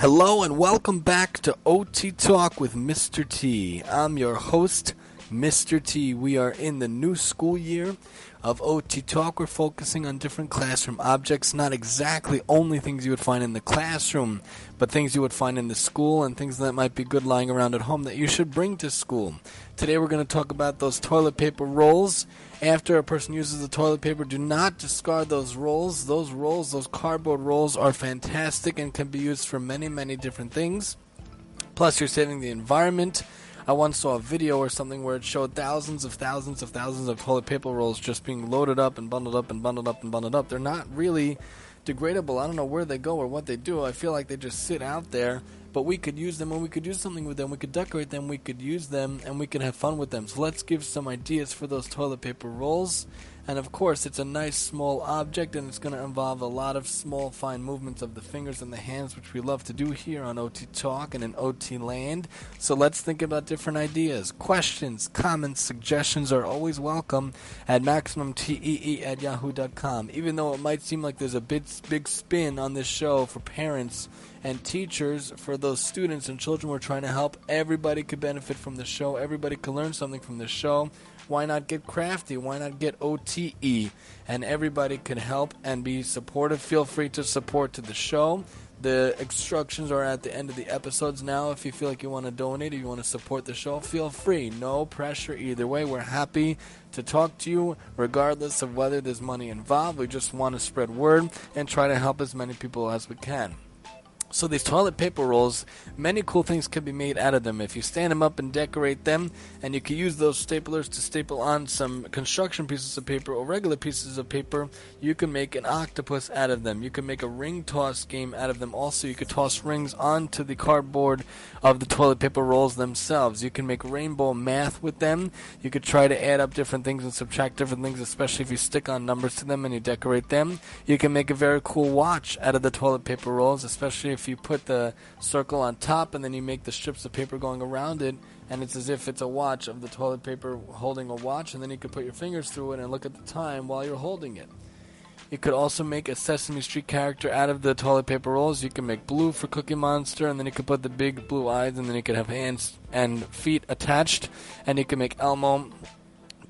Hello and welcome back to OT Talk with Mr. T. I'm your host, Mr. T. We are in the new school year of OT Talk. We're focusing on different classroom objects, not exactly only things you would find in the classroom, but things you would find in the school and things that might be good lying around at home that you should bring to school. Today we're going to talk about those toilet paper rolls. After a person uses the toilet paper, do not discard those rolls. Those rolls, those cardboard rolls, are fantastic and can be used for many, many different things. Plus, you're saving the environment. I once saw a video or something where it showed thousands of thousands of thousands of toilet paper rolls just being loaded up and bundled up and bundled up and bundled up. They're not really degradable. I don't know where they go or what they do. I feel like they just sit out there, but we could use them and we could do something with them. We could decorate them, we could use them, and we could have fun with them. So let's give some ideas for those toilet paper rolls. And of course, it's a nice small object and it's going to involve a lot of small, fine movements of the fingers and the hands, which we love to do here on OT Talk and in OT Land. So let's think about different ideas. Questions, comments, suggestions are always welcome at MaximumTEE at yahoo.com. Even though it might seem like there's a big, big spin on this show for parents and teachers, for those students and children we're trying to help, everybody could benefit from the show. Everybody could learn something from the show why not get crafty? Why not get OTE? And everybody can help and be supportive. Feel free to support to the show. The instructions are at the end of the episodes now. If you feel like you want to donate or you want to support the show, feel free. No pressure either way. We're happy to talk to you regardless of whether there's money involved. We just want to spread word and try to help as many people as we can. So these toilet paper rolls, many cool things can be made out of them. If you stand them up and decorate them, and you can use those staplers to staple on some construction pieces of paper or regular pieces of paper, you can make an octopus out of them. You can make a ring toss game out of them. Also, you could toss rings onto the cardboard of the toilet paper rolls themselves. You can make rainbow math with them. You could try to add up different things and subtract different things, especially if you stick on numbers to them and you decorate them. You can make a very cool watch out of the toilet paper rolls, especially if if you put the circle on top and then you make the strips of paper going around it, and it's as if it's a watch of the toilet paper holding a watch, and then you could put your fingers through it and look at the time while you're holding it. You could also make a Sesame Street character out of the toilet paper rolls. You can make blue for Cookie Monster, and then you could put the big blue eyes, and then you could have hands and feet attached, and you can make Elmo,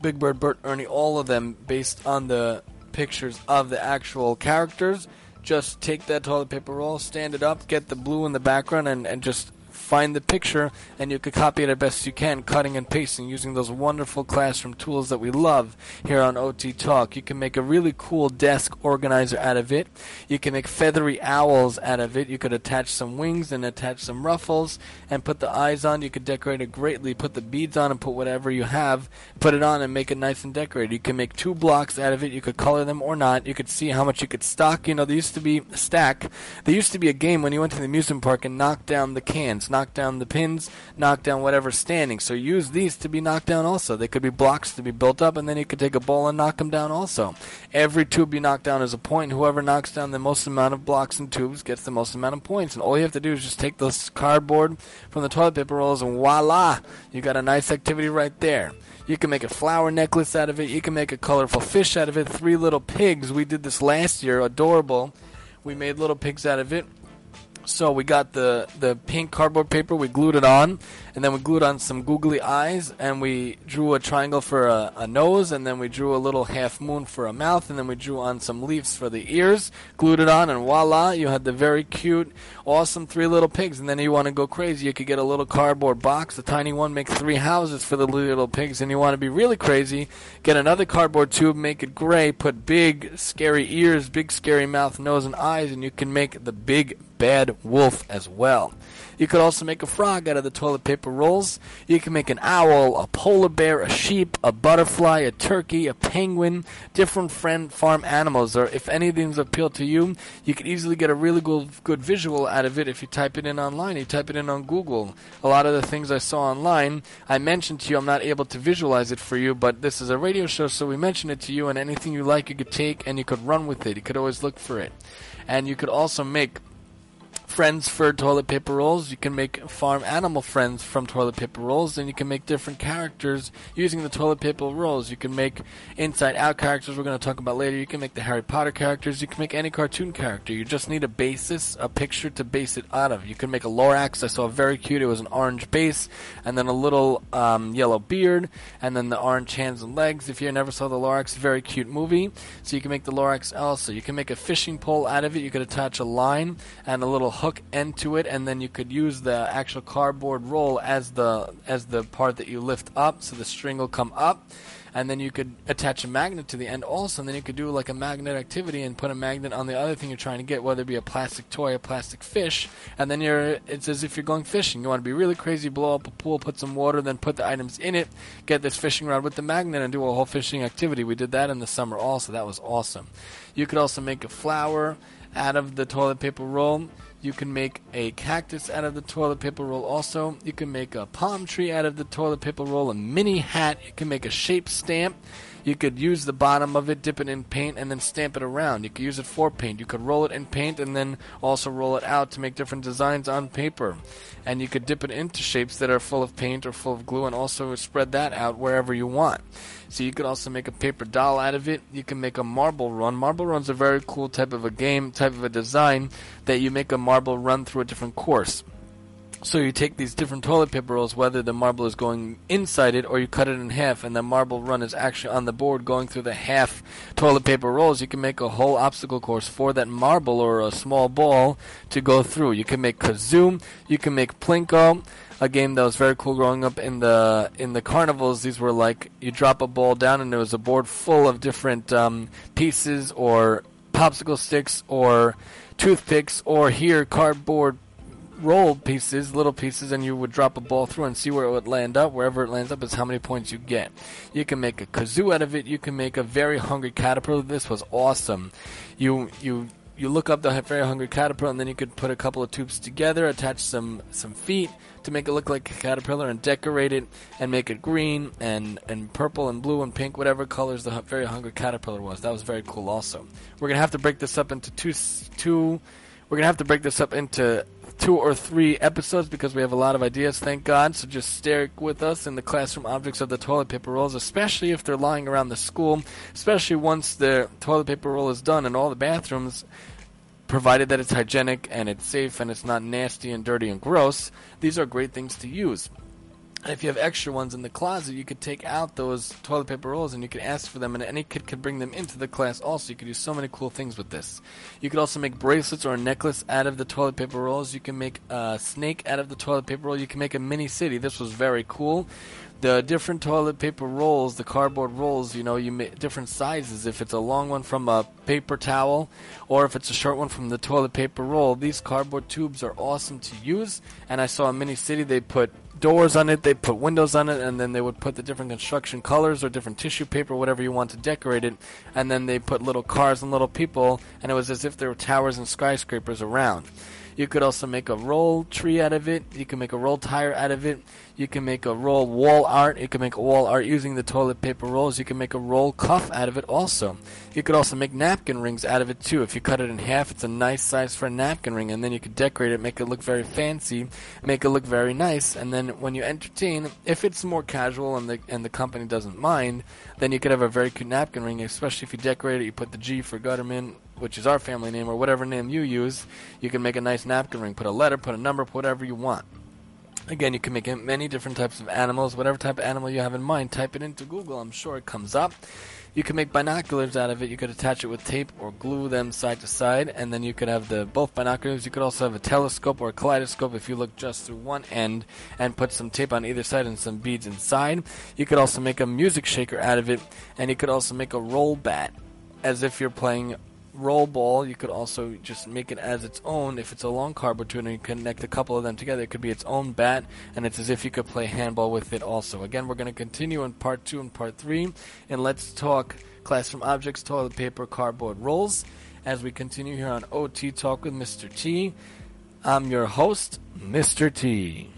Big Bird, Bert, Ernie, all of them based on the pictures of the actual characters just take that toilet paper roll, stand it up, get the blue in the background, and, and just find the picture and you could copy it as best you can, cutting and pasting using those wonderful classroom tools that we love here on OT Talk. You can make a really cool desk organizer out of it. You can make feathery owls out of it. You could attach some wings and attach some ruffles and put the eyes on. You could decorate it greatly. Put the beads on and put whatever you have. Put it on and make it nice and decorated. You can make two blocks out of it. You could color them or not. You could see how much you could stock. You know, there used to be a stack. There used to be a game when you went to the amusement park and knocked down the cans. Knock down the pins, knock down whatever's standing. So use these to be knocked down also. They could be blocks to be built up, and then you could take a ball and knock them down also. Every tube you knock down is a point. Whoever knocks down the most amount of blocks and tubes gets the most amount of points. And all you have to do is just take this cardboard from the toilet paper rolls, and voila, you got a nice activity right there. You can make a flower necklace out of it. You can make a colorful fish out of it. Three little pigs. We did this last year. Adorable. We made little pigs out of it. So we got the the pink cardboard paper, we glued it on, and then we glued on some googly eyes, and we drew a triangle for a, a, nose, and then we drew a little half moon for a mouth, and then we drew on some leaves for the ears, glued it on, and voila, you had the very cute, awesome three little pigs. And then you want to go crazy, you could get a little cardboard box, a tiny one, make three houses for the little pigs, and you want to be really crazy, get another cardboard tube, make it gray, put big, scary ears, big, scary mouth, nose, and eyes, and you can make the big bad wolf as well. You could also make a frog out of the toilet paper rolls. You can make an owl, a polar bear, a sheep, a butterfly, a turkey, a penguin, different friend farm animals. Or if any of these appeal to you, you could easily get a really good, good visual out of it if you type it in online. You type it in on Google. A lot of the things I saw online, I mentioned to you. I'm not able to visualize it for you, but this is a radio show, so we mention it to you. And anything you like, you could take and you could run with it. You could always look for it, and you could also make friends for toilet paper rolls. You can make farm animal friends from toilet paper rolls, and you can make different characters using the toilet paper rolls. You can make inside out characters we're going to talk about later. You can make the Harry Potter characters. You can make any cartoon character. You just need a basis, a picture to base it out of. You can make a Lorax. I saw a very cute. It was an orange base, and then a little um, yellow beard, and then the orange hands and legs. If you never saw the Lorax, very cute movie. So you can make the Lorax also. You can make a fishing pole out of it. You could attach a line and a little hook end to it, and then you could use the actual cardboard roll as the as the part that you lift up, so the string will come up and then you could attach a magnet to the end also, and then you could do like a magnet activity and put a magnet on the other thing you're trying to get, whether it be a plastic toy, a plastic fish, and then you're it's as if you're going fishing. You want to be really crazy, blow up a pool, put some water, then put the items in it, get this fishing rod with the magnet, and do a whole fishing activity. We did that in the summer also. That was awesome. You could also make a flower out of the toilet paper roll. You can make a cactus out of the toilet paper roll also. You can make a palm tree out of the toilet paper roll, a mini hat. You can make a shape stamp. You could use the bottom of it, dip it in paint, and then stamp it around. You could use it for paint. You could roll it in paint and then also roll it out to make different designs on paper. And you could dip it into shapes that are full of paint or full of glue and also spread that out wherever you want. So you could also make a paper doll out of it. You can make a marble run. Marble run's a very cool type of a game, type of a design that you make a marble run through a different course. So you take these different toilet paper rolls, whether the marble is going inside it or you cut it in half, and the marble run is actually on the board going through the half toilet paper rolls. You can make a whole obstacle course for that marble or a small ball to go through. You can make kazoo, you can make plinko, a game that was very cool growing up in the in the carnivals. These were like you drop a ball down and there was a board full of different um, pieces or popsicle sticks or toothpicks or here cardboard roll pieces, little pieces, and you would drop a ball through and see where it would land up. Wherever it lands up is how many points you get. You can make a kazoo out of it. You can make a very hungry caterpillar. This was awesome. You you you look up the very hungry caterpillar, and then you could put a couple of tubes together, attach some some feet to make it look like a caterpillar, and decorate it and make it green and and purple and blue and pink, whatever colors the very hungry caterpillar was. That was very cool. Also, we're gonna have to break this up into two two. We're gonna have to break this up into two or three episodes because we have a lot of ideas, thank God. So just stay with us in the classroom objects of the toilet paper rolls, especially if they're lying around the school, especially once the toilet paper roll is done in all the bathrooms. Provided that it's hygienic and it's safe and it's not nasty and dirty and gross, these are great things to use. And if you have extra ones in the closet, you could take out those toilet paper rolls and you could ask for them, and any kid could bring them into the class also. You could do so many cool things with this. You could also make bracelets or a necklace out of the toilet paper rolls. You can make a snake out of the toilet paper roll. You can make a mini city. This was very cool. The different toilet paper rolls, the cardboard rolls, you know, you make different sizes. If it's a long one from a paper towel, or if it's a short one from the toilet paper roll, these cardboard tubes are awesome to use. And I saw a mini city. They put doors on it, they put windows on it, and then they would put the different construction colors or different tissue paper, whatever you want to decorate it, and then they put little cars and little people, and it was as if there were towers and skyscrapers around. You could also make a roll tree out of it. You can make a roll tire out of it. You can make a roll wall art. You can make a wall art using the toilet paper rolls. You can make a roll cuff out of it also. You could also make napkin rings out of it too. If you cut it in half, it's a nice size for a napkin ring, and then you could decorate it, make it look very fancy, make it look very nice, and then when you entertain, if it's more casual and the and the company doesn't mind, then you could have a very cute napkin ring, especially if you decorate it. You put the G for Gutterman, which is our family name, or whatever name you use. You can make a nice napkin ring. Put a letter, put a number, put whatever you want. Again, you can make many different types of animals. Whatever type of animal you have in mind, type it into Google. I'm sure it comes up. You can make binoculars out of it. You could attach it with tape or glue them side to side, and then you could have the both binoculars. You could also have a telescope or a kaleidoscope if you look just through one end and put some tape on either side and some beads inside. You could also make a music shaker out of it, and you could also make a roll bat as if you're playing roll ball, you could also just make it as its own. If it's a long cardboard tune and you connect a couple of them together, it could be its own bat, and it's as if you could play handball with it also. Again, we're going to continue in part two and part three, and let's talk classroom objects, toilet paper, cardboard rolls, as we continue here on OT Talk with Mr. T. I'm your host, Mr. T.